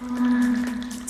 嗯。